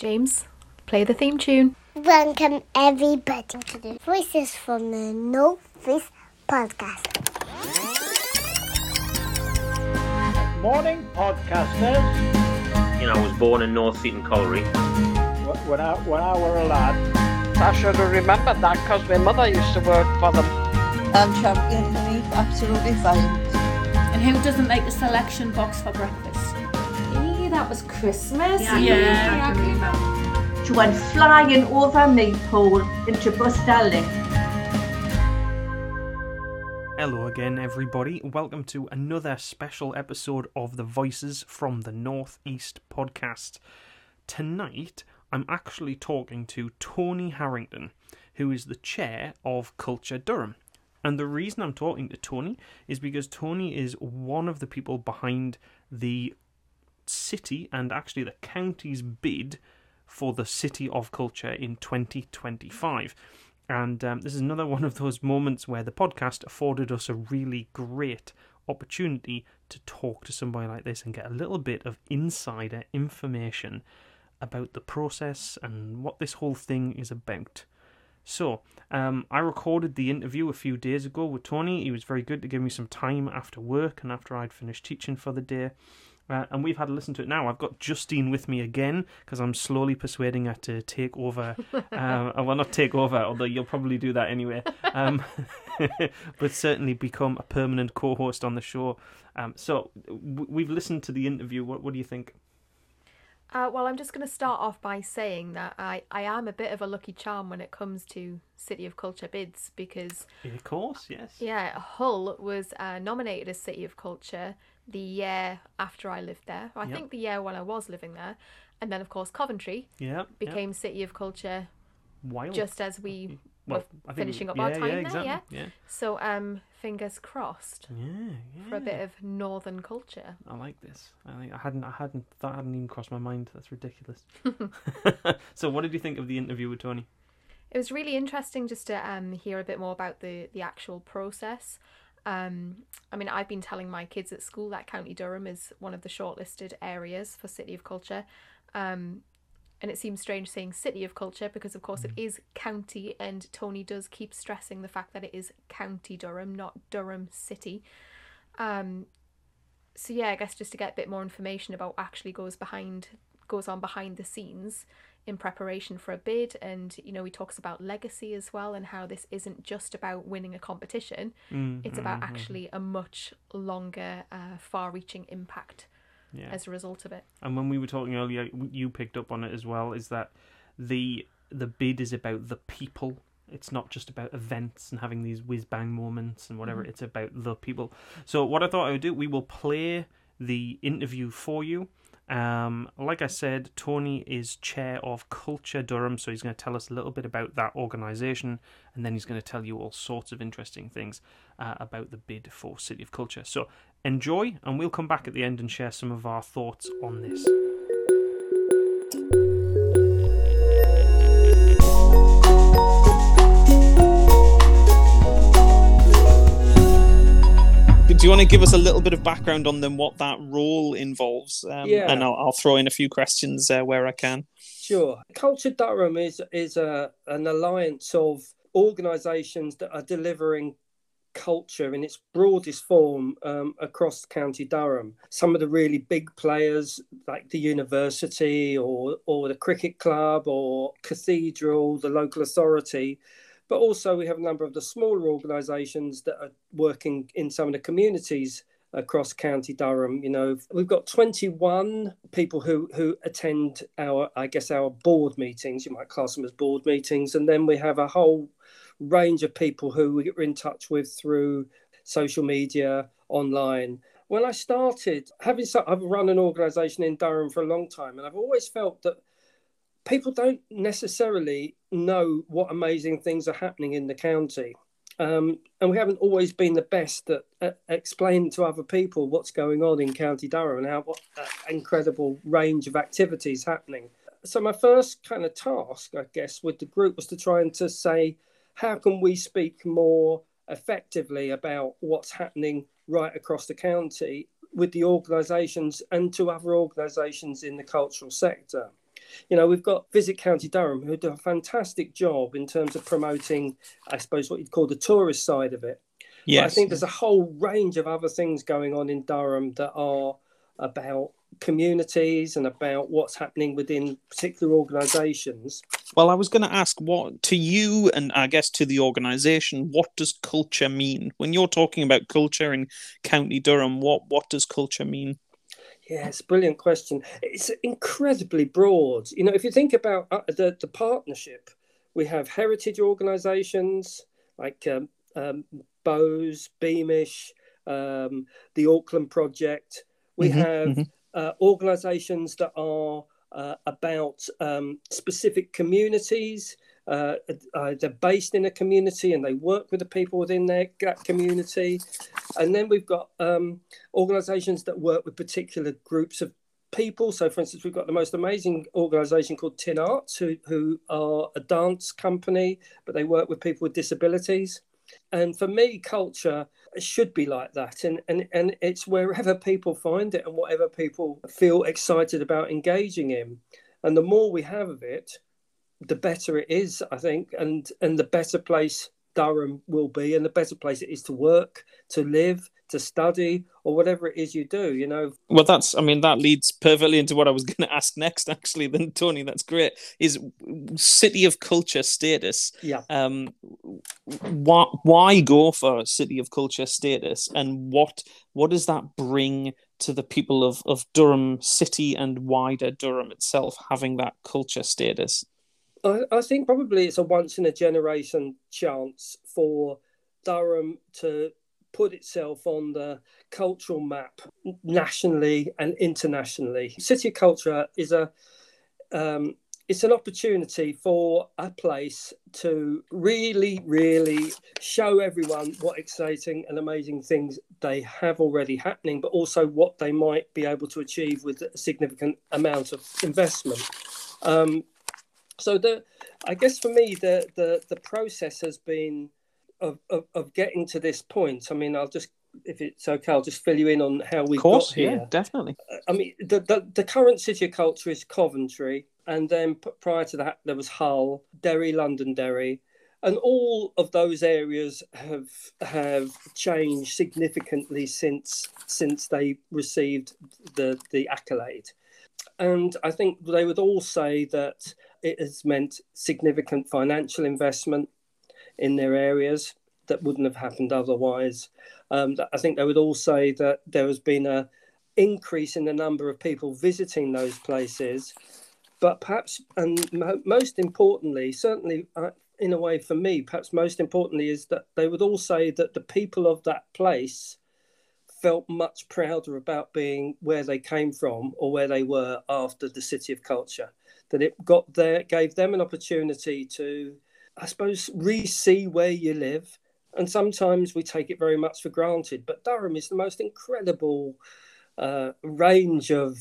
James, play the theme tune. Welcome everybody to the Voices from the North East podcast. Morning, podcasters. You know, I was born in North Seaton Colliery. When I, when I were a lad, I should have remembered that because my mother used to work for them. and champion for absolutely fine. And who doesn't make the selection box for breakfast? That was Christmas. Yeah. She went flying over me, Paul, into Bustallick. Hello again, everybody. Welcome to another special episode of the Voices from the Northeast podcast. Tonight, I'm actually talking to Tony Harrington, who is the chair of Culture Durham. And the reason I'm talking to Tony is because Tony is one of the people behind the city and actually the county's bid for the City of Culture in 2025. And um, this is another one of those moments where the podcast afforded us a really great opportunity to talk to somebody like this and get a little bit of insider information about the process and what this whole thing is about. So, um, I recorded the interview a few days ago with Tony. He was very good to give me some time after work and after I'd finished teaching for the day. Uh, and we've had a listen to it now. I've got Justine with me again because I'm slowly persuading her to take over. uh, well, not take over, although you'll probably do that anyway. Um, but certainly become a permanent co-host on the show. Um, so w- we've listened to the interview. What, what do you think? Uh, well, I'm just going to start off by saying that I, I am a bit of a lucky charm when it comes to City of Culture bids because, Of course, yes. yeah, Hull was uh, nominated as City of Culture the year after I lived there. I Yep. think the year while I was living there. And then, of course, Coventry Yeah. became City of Culture. Wild. just as we well, were finishing we- up our time yeah, there, exactly. yeah? Yeah. So, um, fingers crossed Yeah, yeah. for a bit of northern culture. I like this. I think I hadn't, I hadn't, that hadn't even crossed my mind. That's ridiculous. so, what did you think of the interview with Tony? It was really interesting just to um, hear a bit more about the, the actual process. Um, I mean, I've been telling my kids at school that County Durham is one of the shortlisted areas for City of Culture. Um, and it seems strange saying City of Culture because, of course, it is county, and Tony does keep stressing the fact that it is County Durham, not Durham City. Um, so yeah, I guess just to get a bit more information about actually goes behind goes on behind the scenes in preparation for a bid and you know he talks about legacy as well and how this isn't just about winning a competition Mm, it's about actually a much longer uh, far reaching impact Yeah. as a result of it And when we were talking earlier, you picked up on it as well. Is that the the bid is about the people. It's not just about events and having these whiz bang moments and whatever. It's about the people. So what I thought I would do, we will play the interview for you. Um, like I said, Tony is chair of Culture Durham, so he's going to tell us a little bit about that organisation, and then he's going to tell you all sorts of interesting things uh, about the bid for City of Culture. So enjoy, and we'll come back at the end and share some of our thoughts on this. Do you want to give us a little bit of background on them, what that role involves? Um, Yeah. And I'll, I'll throw in a few questions uh, where I can. Sure. Culture Durham is is a an alliance of organisations that are delivering culture in its broadest form um, across County Durham. Some of the really big players, like the university or or the cricket club or cathedral, the local authority. But also, we have a number of the smaller organisations that are working in some of the communities across County Durham. You know, we've got 21 people who who attend our, I guess, our board meetings. You might class them as board meetings, and then we have a whole range of people who we're in touch with through social media, online. When I started having, so- I've run an organisation in Durham for a long time, and I've always felt that people don't necessarily know what amazing things are happening in the county. Um, and we haven't always been the best at, at explaining to other people what's going on in County Durham and how what uh, incredible range of activities happening. So my first kind of task, I guess, with the group was to try and to say, how can we speak more effectively about what's happening right across the county with the organisations and to other organisations in the cultural sector. You know, we've got Visit County Durham, who do a fantastic job in terms of promoting, I suppose, what you'd call the tourist side of it. Yes. But I think there's a whole range of other things going on in Durham that are about communities and about what's happening within particular organizations. Well, I was going to ask what to you and I guess to the organization, what does culture mean? When you're talking about culture in County Durham, what what does culture mean? Yes, brilliant question. It's incredibly broad. You know, if you think about uh, the, the partnership, we have heritage organisations like um, um, Bowes, Beamish, um, the Auckland Project. We mm-hmm, have mm-hmm. Uh, organisations that are uh, about um, specific communities. Uh, uh, they're based in a community and they work with the people within their, community. And then we've got um, organizations that work with particular groups of people. So, for instance, we've got the most amazing organization called Tin Arts, who, who are a dance company, but they work with people with disabilities. And for me, culture should be like that. And, and, and it's wherever people find it and whatever people feel excited about engaging in. And the more we have of it, the better it is, I think, and and the better place Durham will be, and the better place it is to work, to live, to study, or whatever it is you do. You know. Well, that's. I mean, that leads perfectly into what I was going to ask next. Actually, then Tony, that's great. Is city of culture status? Yeah. Um, why why go for city of culture status, and what what does that bring to the people of of Durham City and wider Durham itself having that culture status? I, I think probably it's a once in a generation chance for Durham to put itself on the cultural map nationally and internationally. City Culture is a um, it's an opportunity for a place to really, really show everyone what exciting and amazing things they have already happening, but also what they might be able to achieve with a significant amount of investment. Um, so the I guess for me the the the process has been of, of, of getting to this point. I mean, I'll just if it's okay, I'll just fill you in on how we got here. Yeah, definitely. Uh, I mean, the, the, the current city of culture is Coventry, and then prior to that there was Hull, Derry, Londonderry, and all of those areas have have changed significantly since since they received the the accolade. And I think they would all say that it has meant significant financial investment in their areas that wouldn't have happened otherwise. Um, I think they would all say that there has been a increase in the number of people visiting those places, but perhaps and mo- most importantly, certainly uh, in a way for me, perhaps most importantly is that they would all say that the people of that place felt much prouder about being where they came from or where they were after the city of culture that it got there, gave them an opportunity to, I suppose, re-see where you live. And sometimes we take it very much for granted. But Durham is the most incredible uh, range of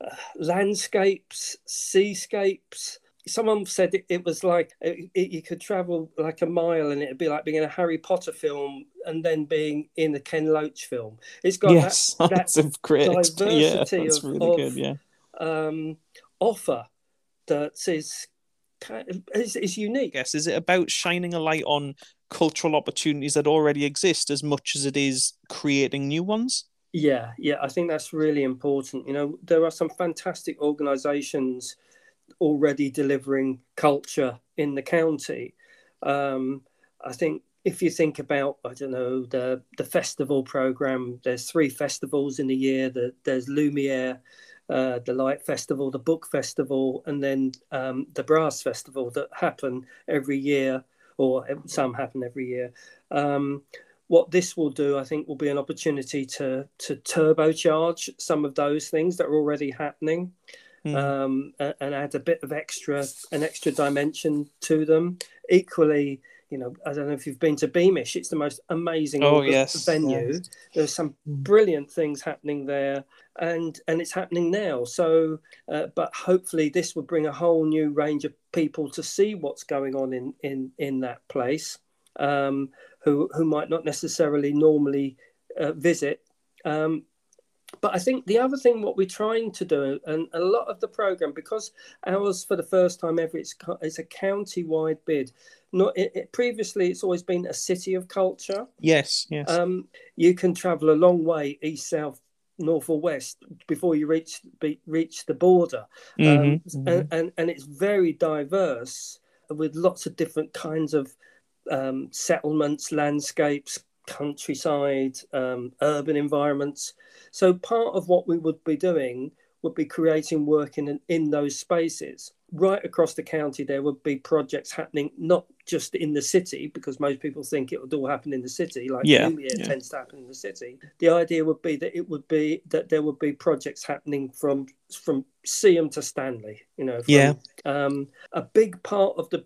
uh, landscapes, seascapes. Someone said it, it was like it, it, you could travel like a mile and it'd be like being in a Harry Potter film and then being in a Ken Loach film. It's got yes, that, that great. diversity yeah, that's of, really of good, yeah. um, offer that is is, is unique. Yes, is it about shining a light on cultural opportunities that already exist as much as it is creating new ones? Yeah, yeah, I think that's really important. You know, there are some fantastic organisations already delivering culture in the county. Um, I think if you think about, I don't know, the the festival program, there's three festivals in a year. The, there's Lumiere, uh, the Light Festival, the Book Festival, and then um, the Brass Festival that happen every year, or some happen every year. Um, what this will do, I think, will be an opportunity to to turbocharge some of those things that are already happening, mm. um, and, and add a bit of extra an extra dimension to them. Equally, you know, I don't know if you've been to Beamish. It's the most amazing oh, yes. venue. Yes. There's some hmm. brilliant things happening there, and and it's happening now. So, uh, but hopefully, this will bring a whole new range of people to see what's going on in in in that place, um, who who might not necessarily normally uh, visit. Um, but I think the other thing, what we're trying to do, and a lot of the program, because ours for the first time ever, it's it's a county-wide bid. Not it, it, previously, it's always been a city of culture. Yes, yes. Um, you can travel a long way east, south, north, or west before you reach be, reach the border, Mhm, um, mhm. And, and and it's very diverse with lots of different kinds of um, settlements, landscapes, countryside, um, urban environments. So part of what we would be doing would be creating work in in those spaces. Right across the county, there would be projects happening not just in the city, because most people think it would all happen in the city, like Yeah, Juliet yeah. tends to happen in the city. The idea would be that it would be that there would be projects happening from from Seaham to Stanley. You know, from, Yeah. um, a big part of the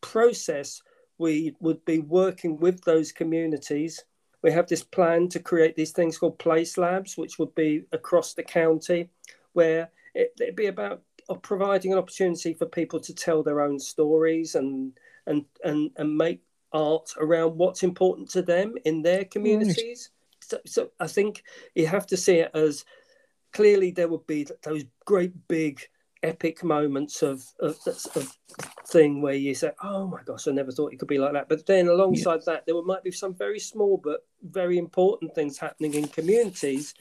process we would be working with those communities we have this plan to create these things called place labs which would be across the county where it, it'd be about uh, providing an opportunity for people to tell their own stories and and and, and make art around what's important to them in their communities. So, so i think you have to see it as clearly there would be those great big epic moments of of, of thing where you say oh my gosh i never thought it could be like that. But then alongside that there might be some very small but very important things happening in communities.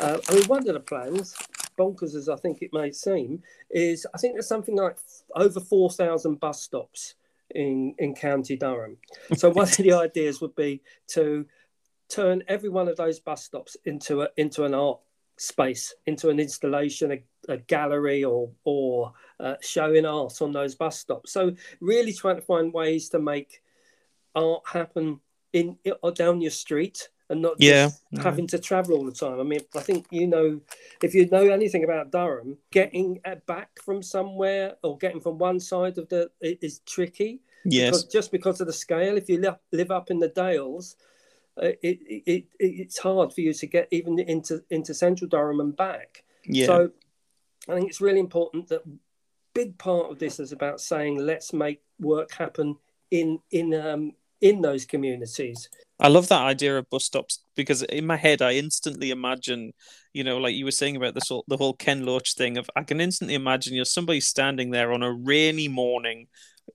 Uh, i mean one of the plans bonkers as i think it may seem is i think there's something like over 4000 bus stops in in county durham. So one of the ideas would be to turn every one of those bus stops into a into an art space into an installation a, a gallery or or uh, showing art on those bus stops. So really trying to find ways to make art happen in or down your street and not Yeah, just having to travel all the time i mean i think you know if you know anything about durham getting back from somewhere or getting from one side of the it is tricky Yes. because, just because of the scale if you live, live up in the dales uh, it, it, it it's hard for you to get even into into central Durham and back. Yeah. So I think it's really important that big part of this is about saying let's make work happen in in um in those communities. I love that idea of bus stops because in my head I instantly imagine, you know, like you were saying about this whole, the whole Ken Loach thing of I can instantly imagine you know somebody standing there on a rainy morning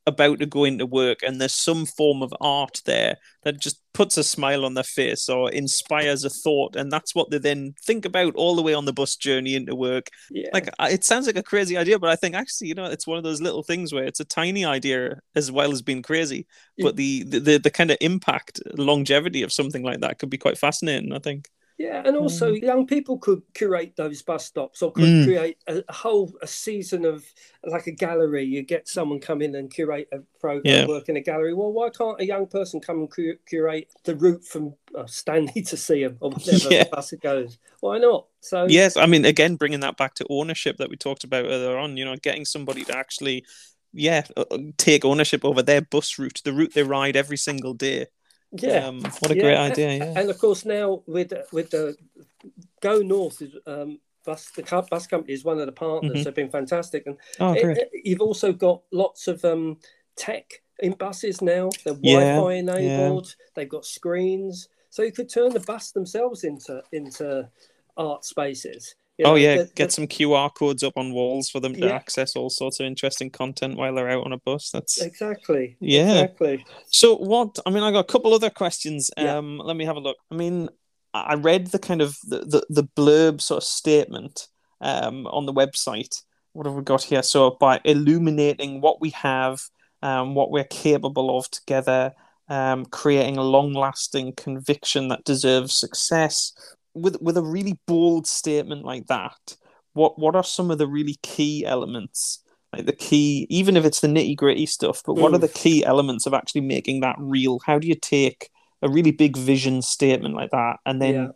about to go into work and there's some form of art there that just puts a smile on their face or inspires a thought and that's what they then think about all the way on the bus journey into work. Yeah. like it sounds like a crazy idea but i think actually you know it's one of those little things where it's a tiny idea as well as being crazy but the the, the, the kind of impact longevity of something like that could be quite fascinating i think Yeah, and also young people could curate those bus stops or could Mm. create a, a whole a season of like a gallery. You get someone come in and curate a program, Yeah. work in a gallery. Well, why can't a young person come and cu- curate the route from uh, Stanley to Seaham or whatever Yeah. bus it goes? Why not? So yes i mean again bringing that back to ownership that we talked about earlier on you know getting somebody to actually yeah uh, uh, take ownership over their bus route the route they ride every single day Yeah, um, what a Yeah, great idea yeah And of course, now with with the Go North East um, bus the bus company is one of the partners. Mhm. They've been fantastic, and Oh, it- it- you've also got lots of um, tech in buses now. They're Yeah, Wi-Fi yeah. enabled. They've got screens, so you could turn the bus themselves into into art spaces. You oh yeah the- get the- some qr codes up on walls for them to Yeah. access all sorts of interesting content while they're out on a bus that's exactly. Yeah. exactly. So what? I mean, I got a couple other questions. Yeah. Um, let me have a look. I mean, I read the kind of the, the, the blurb sort of statement um, on the website. What have we got here? So by illuminating what we have, um, what we're capable of together, um, creating a long-lasting conviction that deserves success. With with a really bold statement like that, what what are some of the really key elements? Like the key, even if it's the nitty gritty stuff, but what are Mm. the key elements of actually making that real? How do you take a really big vision statement like that and then Yeah.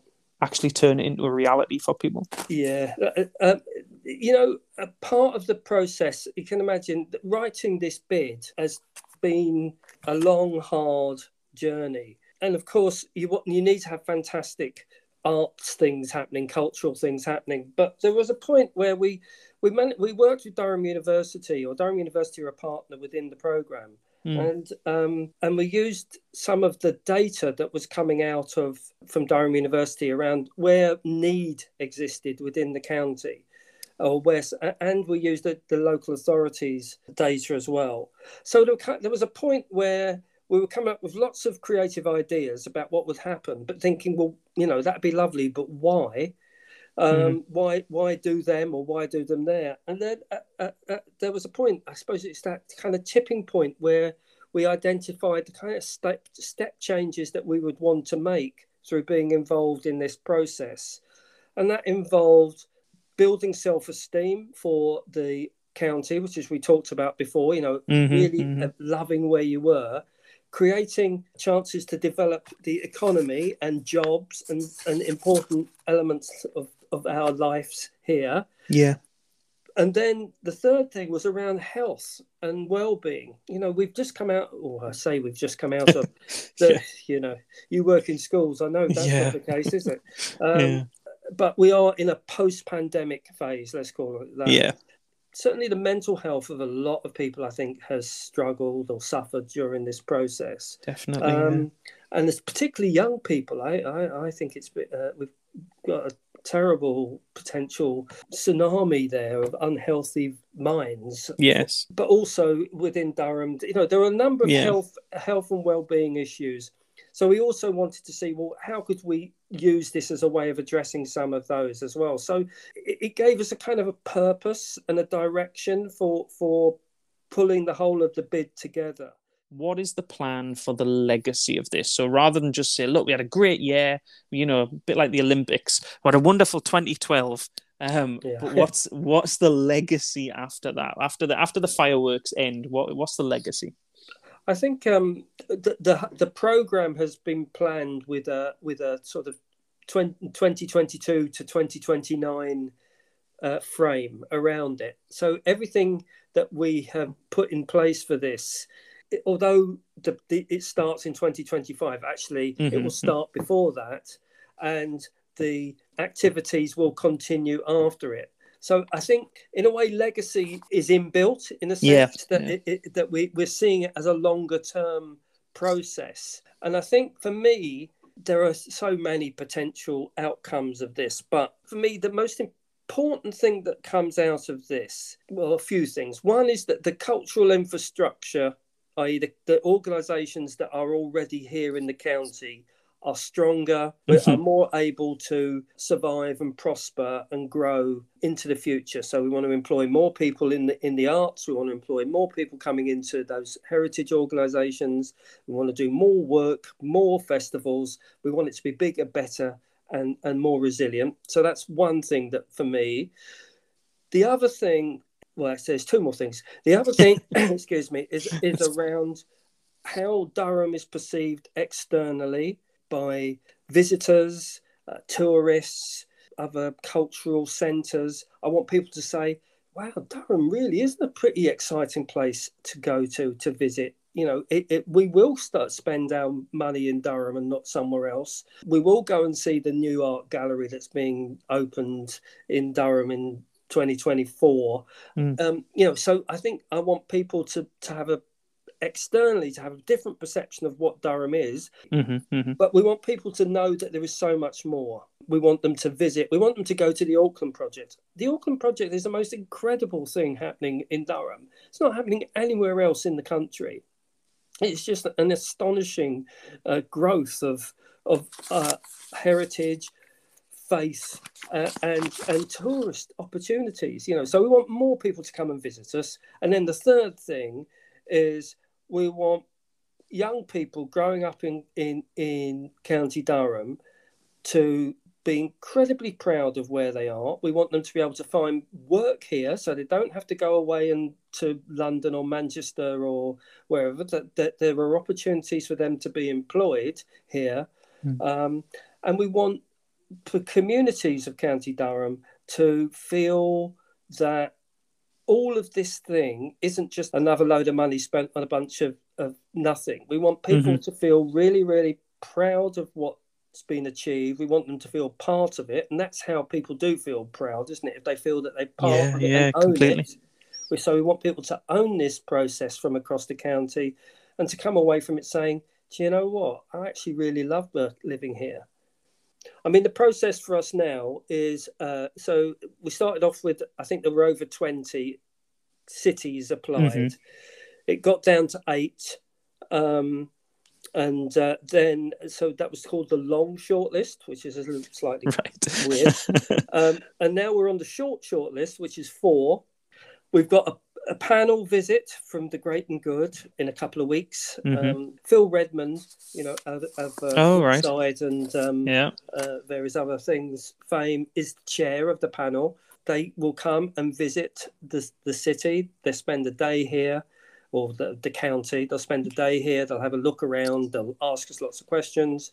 actually turn it into a reality for people? Yeah, uh, uh, you know, a part of the process, you can imagine that writing this bid has been a long, hard journey, and of course, you you need to have fantastic arts things happening, cultural things happening. But there was a point where we we man- we worked with Durham University, or Durham University were a partner within the program, Mm. And um, and we used some of the data that was coming out of from Durham University around where need existed within the county, or where, and we used the, the local authorities data as well. So there, there was a point where we were coming up with lots of creative ideas about what would happen, but thinking, well, you know, that'd be lovely, but why? Um, mm. Why why do them or why do them there? And then uh, uh, uh, there was a point, I suppose it's that kind of tipping point where we identified the kind of step, step changes that we would want to make through being involved in this process. And that involved building self esteem for the county, which as we talked about before, you know, mm-hmm, really mm-hmm. loving where you were, creating chances to develop the economy and jobs and, and important elements of of our lives here. Yeah. And then the third thing was around health and well-being. You know, we've just come out, or I say we've just come out of the, yeah. you know, you work in schools. I know that's yeah. not the case, is it? Um, yeah. But we are in a post-pandemic phase. Let's call it that. Yeah. Certainly, the mental health of a lot of people, I think, has struggled or suffered during this process. Definitely. Um, yeah. And it's particularly young people. I, I, I think it's uh, we've got a terrible potential tsunami there of unhealthy minds. Yes. But also within Durham, you know, there are a number of yeah. health health and well-being issues. So we also wanted to see, well, how could we use this as a way of addressing some of those as well? So it, gave us a kind of a purpose and a direction for for pulling the whole of the bid together what is the plan for the legacy of this? So rather than just say, look, we had a great year, you know, a bit like the Olympics, what a wonderful 2012. Um, yeah. but what's what's the legacy after that? After the after the fireworks end, what what's the legacy? I think um, the, the the program has been planned with a with a sort of 20, 2022 to 2029 uh, frame around it. So everything that we have put in place for this although the, the, it starts in 2025, actually, mm-hmm. it will start before that, and the activities will continue after it. So I think, in a way, legacy is inbuilt in a sense yeah, that yeah. It, it, that we, we're seeing it as a longer term process. And I think for me, there are so many potential outcomes of this, but for me, the most important thing that comes out of this, well, a few things. One is that the cultural infrastructure i.e., the, the organisations that are already here in the county are stronger, mm-hmm. are more able to survive and prosper and grow into the future. So we want to employ more people in the in the arts. We want to employ more people coming into those heritage organisations. We want to do more work, more festivals. We want it to be bigger, better, and and more resilient. So that's one thing that for me. The other thing well, there's two more things. The other thing, excuse me, is is around how Durham is perceived externally by visitors, uh, tourists, other cultural centres. I want people to say, "Wow, Durham really is a pretty exciting place to go to to visit." You know, it, it, we will start spend our money in Durham and not somewhere else. We will go and see the new art gallery that's being opened in Durham in 2024. Mm. Um, you know, so I think I want people to to have a externally to have a different perception of what Durham is, mm-hmm, mm-hmm. but we want people to know that there is so much more. We want them to visit. We want them to go to the Auckland project. The Auckland project is the most incredible thing happening in Durham. It's not happening anywhere else in the country. It's just an astonishing uh, growth of of uh, heritage, faith uh, and and tourist opportunities you know so we want more people to come and visit us and then the third thing is we want young people growing up in in in county durham to be incredibly proud of where they are we want them to be able to find work here so they don't have to go away and to london or manchester or wherever that, that there are opportunities for them to be employed here mm. um, and we want the communities of County Durham to feel that all of this thing isn't just another load of money spent on a bunch of, of nothing. We want people mm-hmm. to feel really, really proud of what's been achieved. We want them to feel part of it. And that's how people do feel proud, isn't it? If they feel that they're part yeah, of it yeah, and own completely. it. So we want people to own this process from across the county and to come away from it saying, do you know what? I actually really love living here. I mean, the process for us now is uh, so we started off with, I think there were over 20 cities applied. Mhm. It got down to eight. Um, and uh, then, so that was called the long shortlist, which is a little slightly Right. weird. um, and now we're on the short shortlist, which is four. We've got a, a panel visit from the Great and Good in a couple of weeks. Mhm. Um, Phil Redmond, you know, of, of uh, Oh, right. Side and um, Yeah. uh, various other things. Fame is chair of the panel. They will come and visit the, the city. They spend a day here, or the, the county. They'll spend a day here. They'll have a look around. They'll ask us lots of questions.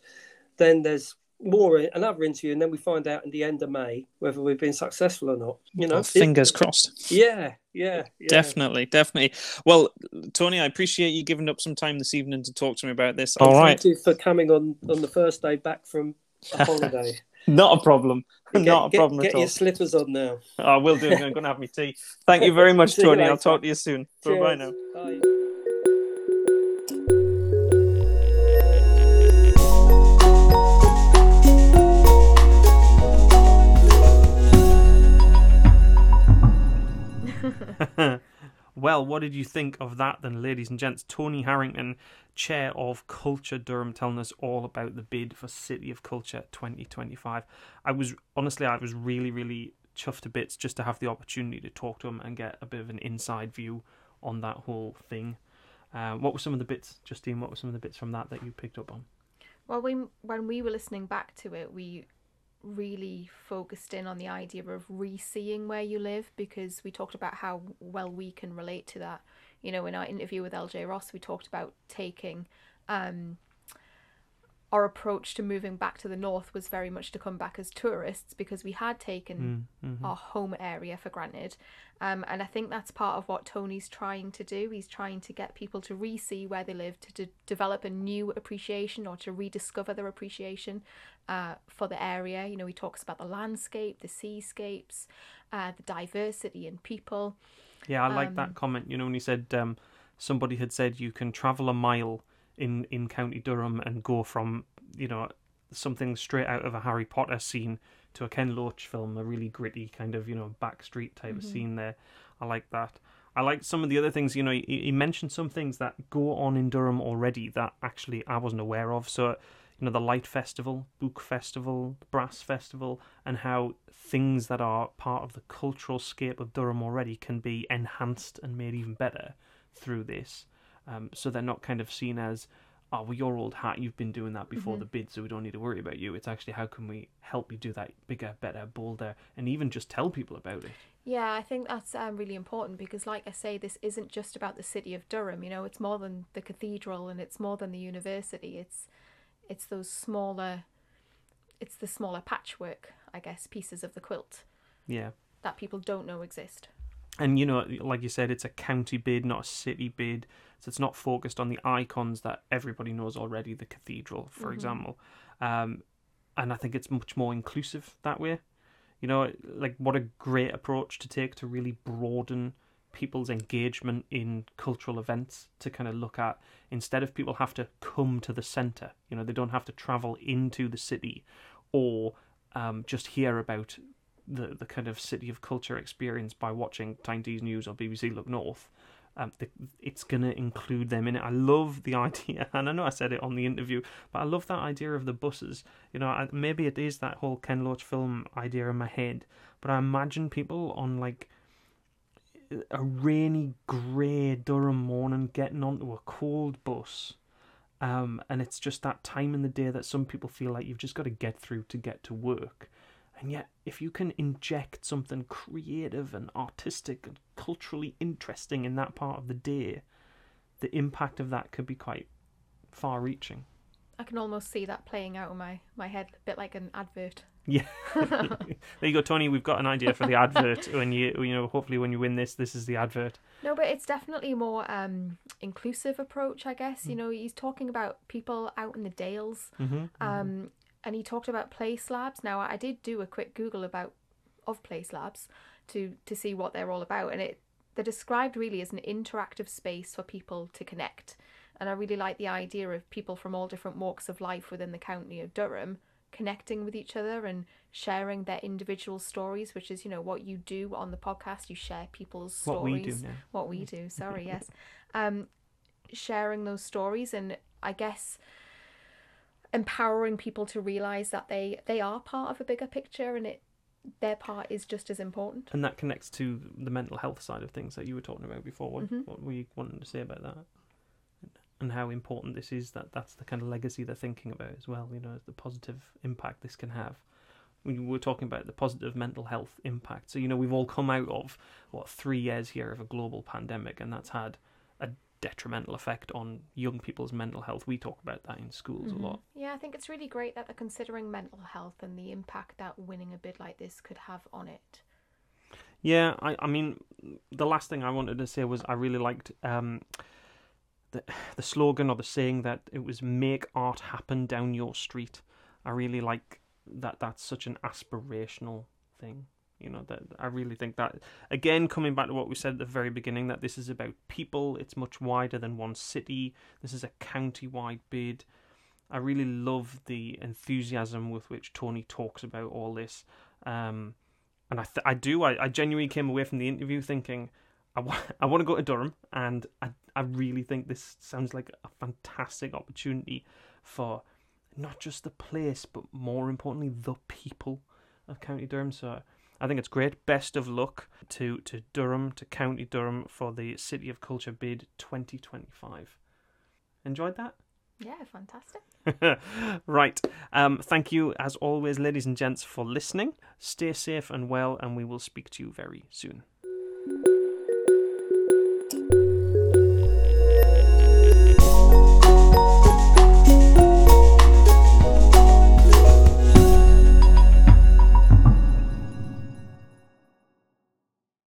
Then there's more another interview, and then we find out in the end of May whether we've been successful or not. You know, Well, fingers crossed. Yeah, yeah, yeah. Definitely, definitely. Well, Tony, I appreciate you giving up some time this evening to talk to me about this. And All right. Thank you for coming on on the first day back from a holiday. Not a problem. Get- Not a get- problem Get at all. your slippers on now. I will do. I'm going to have my tea. Thank you very much, See you Tony. I'll talk to you soon. Bye bye now. Bye. What did you think of that then, ladies and gents? Tony Harrington, Chair of Culture Durham, telling us all about the bid for City of Culture 2025. I was, honestly, I was really, really chuffed to bits just to have the opportunity to talk to him and get a bit of an inside view on that whole thing. Uh, what were some of the bits, Justine? What were some of the bits from that that you picked up on? Well, when when we were listening back to it, we really focused in on the idea of re-seeing where you live because we talked about how well we can relate to that. You know, in our interview with LJ Ross, we talked about taking um, our approach to moving back to the north was very much to come back as tourists because we had taken Mm, mhm. our home area for granted. Um, and I think that's part of what Tony's trying to do. He's trying to get people to re see where they live, to de- develop a new appreciation or to rediscover their appreciation uh, for the area. You know, he talks about the landscape, the seascapes, uh, the diversity in people. Yeah, I like Um, that comment. You know, when he said um, somebody had said you can travel a mile in in County Durham and go from you know something straight out of a Harry Potter scene to a Ken Loach film, a really gritty kind of you know backstreet type of Mhm. scene there. I like that. I like some of the other things. You know, he, he mentioned some things that go on in Durham already that actually I wasn't aware of. So you know the Light Festival, Book Festival, Brass Festival, and how things that are part of the cultural scape of Durham already can be enhanced and made even better through this. Um, so they're not kind of seen as, oh, well, you're old hat, you've been doing that before Mhm. the bid, so we don't need to worry about you. It's actually how can we help you do that bigger, better, bolder, and even just tell people about it. Yeah, I think that's um, really important because, like I say, this isn't just about the city of Durham. You know, it's more than the cathedral and it's more than the university. It's it's those smaller, it's the smaller patchwork, I guess, pieces of the quilt Yeah. that people don't know exist. And you know, like you said, it's a county bid, not a city bid. So it's not focused on the icons that everybody knows already, the cathedral, for Mhm. example. Um, and I think it's much more inclusive that way. You know, like what a great approach to take to really broaden people's engagement in cultural events to kind of look at instead of people have to come to the center you know they don't have to travel into the city or um, just hear about the the kind of city of culture experience by watching Tyne Tees News or BBC Look North. Um, the, it's going to include them in it. I love the idea, and I know I said it on the interview, but I love that idea of the buses. You know, I, maybe it is that whole Ken Loach film idea in my head, but I imagine people on like a rainy, grey Durham morning getting onto a cold bus. Um, and it's just that time in the day that some people feel like you've just got to get through to get to work. And yet, if you can inject something creative and artistic and culturally interesting in that part of the day, the impact of that could be quite far reaching. I can almost see that playing out in my, my head, a bit like an advert. Yeah. there you go, Tony. We've got an idea for the advert. when you, you know, hopefully when you win this, this is the advert. No, but it's definitely a more um, inclusive approach, I guess. You know, he's talking about people out in the Dales, Mhm, um, and he talked about place labs. Now, I did do a quick Google about of place labs to to see what they're all about, and it they're described really as an interactive space for people to connect. And I really like the idea of people from all different walks of life within the county of Durham connecting with each other and sharing their individual stories, which is, you know, what you do on the podcast. You share people's stories. What we do now. What we do, sorry, yes. Um, sharing those stories and I guess empowering people to realize that they they are part of a bigger picture and it their part is just as important. And that connects to the mental health side of things that you were talking about before. What, Mhm. what were you wanting to say about that? And how important this is that that's the kind of legacy they're thinking about as well, you know, the positive impact this can have. We were talking about the positive mental health impact. So, you know, we've all come out of, what, three years here of a global pandemic, and that's had a detrimental effect on young people's mental health. We talk about that in schools Mhm. a lot. Yeah, I think it's really great that they're considering mental health and the impact that winning a bid like this could have on it. Yeah, I, I mean, the last thing I wanted to say was I really liked um, the the slogan or the saying that it was "Make art happen down your street." I really like that. That's such an aspirational thing. You know that I really think that again, coming back to what we said at the very beginning, that this is about people. It's much wider than one city. This is a county-wide bid. I really love the enthusiasm with which Tony talks about all this. Um, and I, th- I do. I, I genuinely came away from the interview thinking, I, wa- I want to go to Durham, and I, I really think this sounds like a fantastic opportunity for not just the place, but more importantly, the people of County Durham. So I think it's great. Best of luck to, to Durham, to County Durham for the City of Culture bid 2025. Enjoyed that? Yeah, fantastic. right. Um, thank you, as always, ladies and gents, for listening. Stay safe and well, and we will speak to you very soon.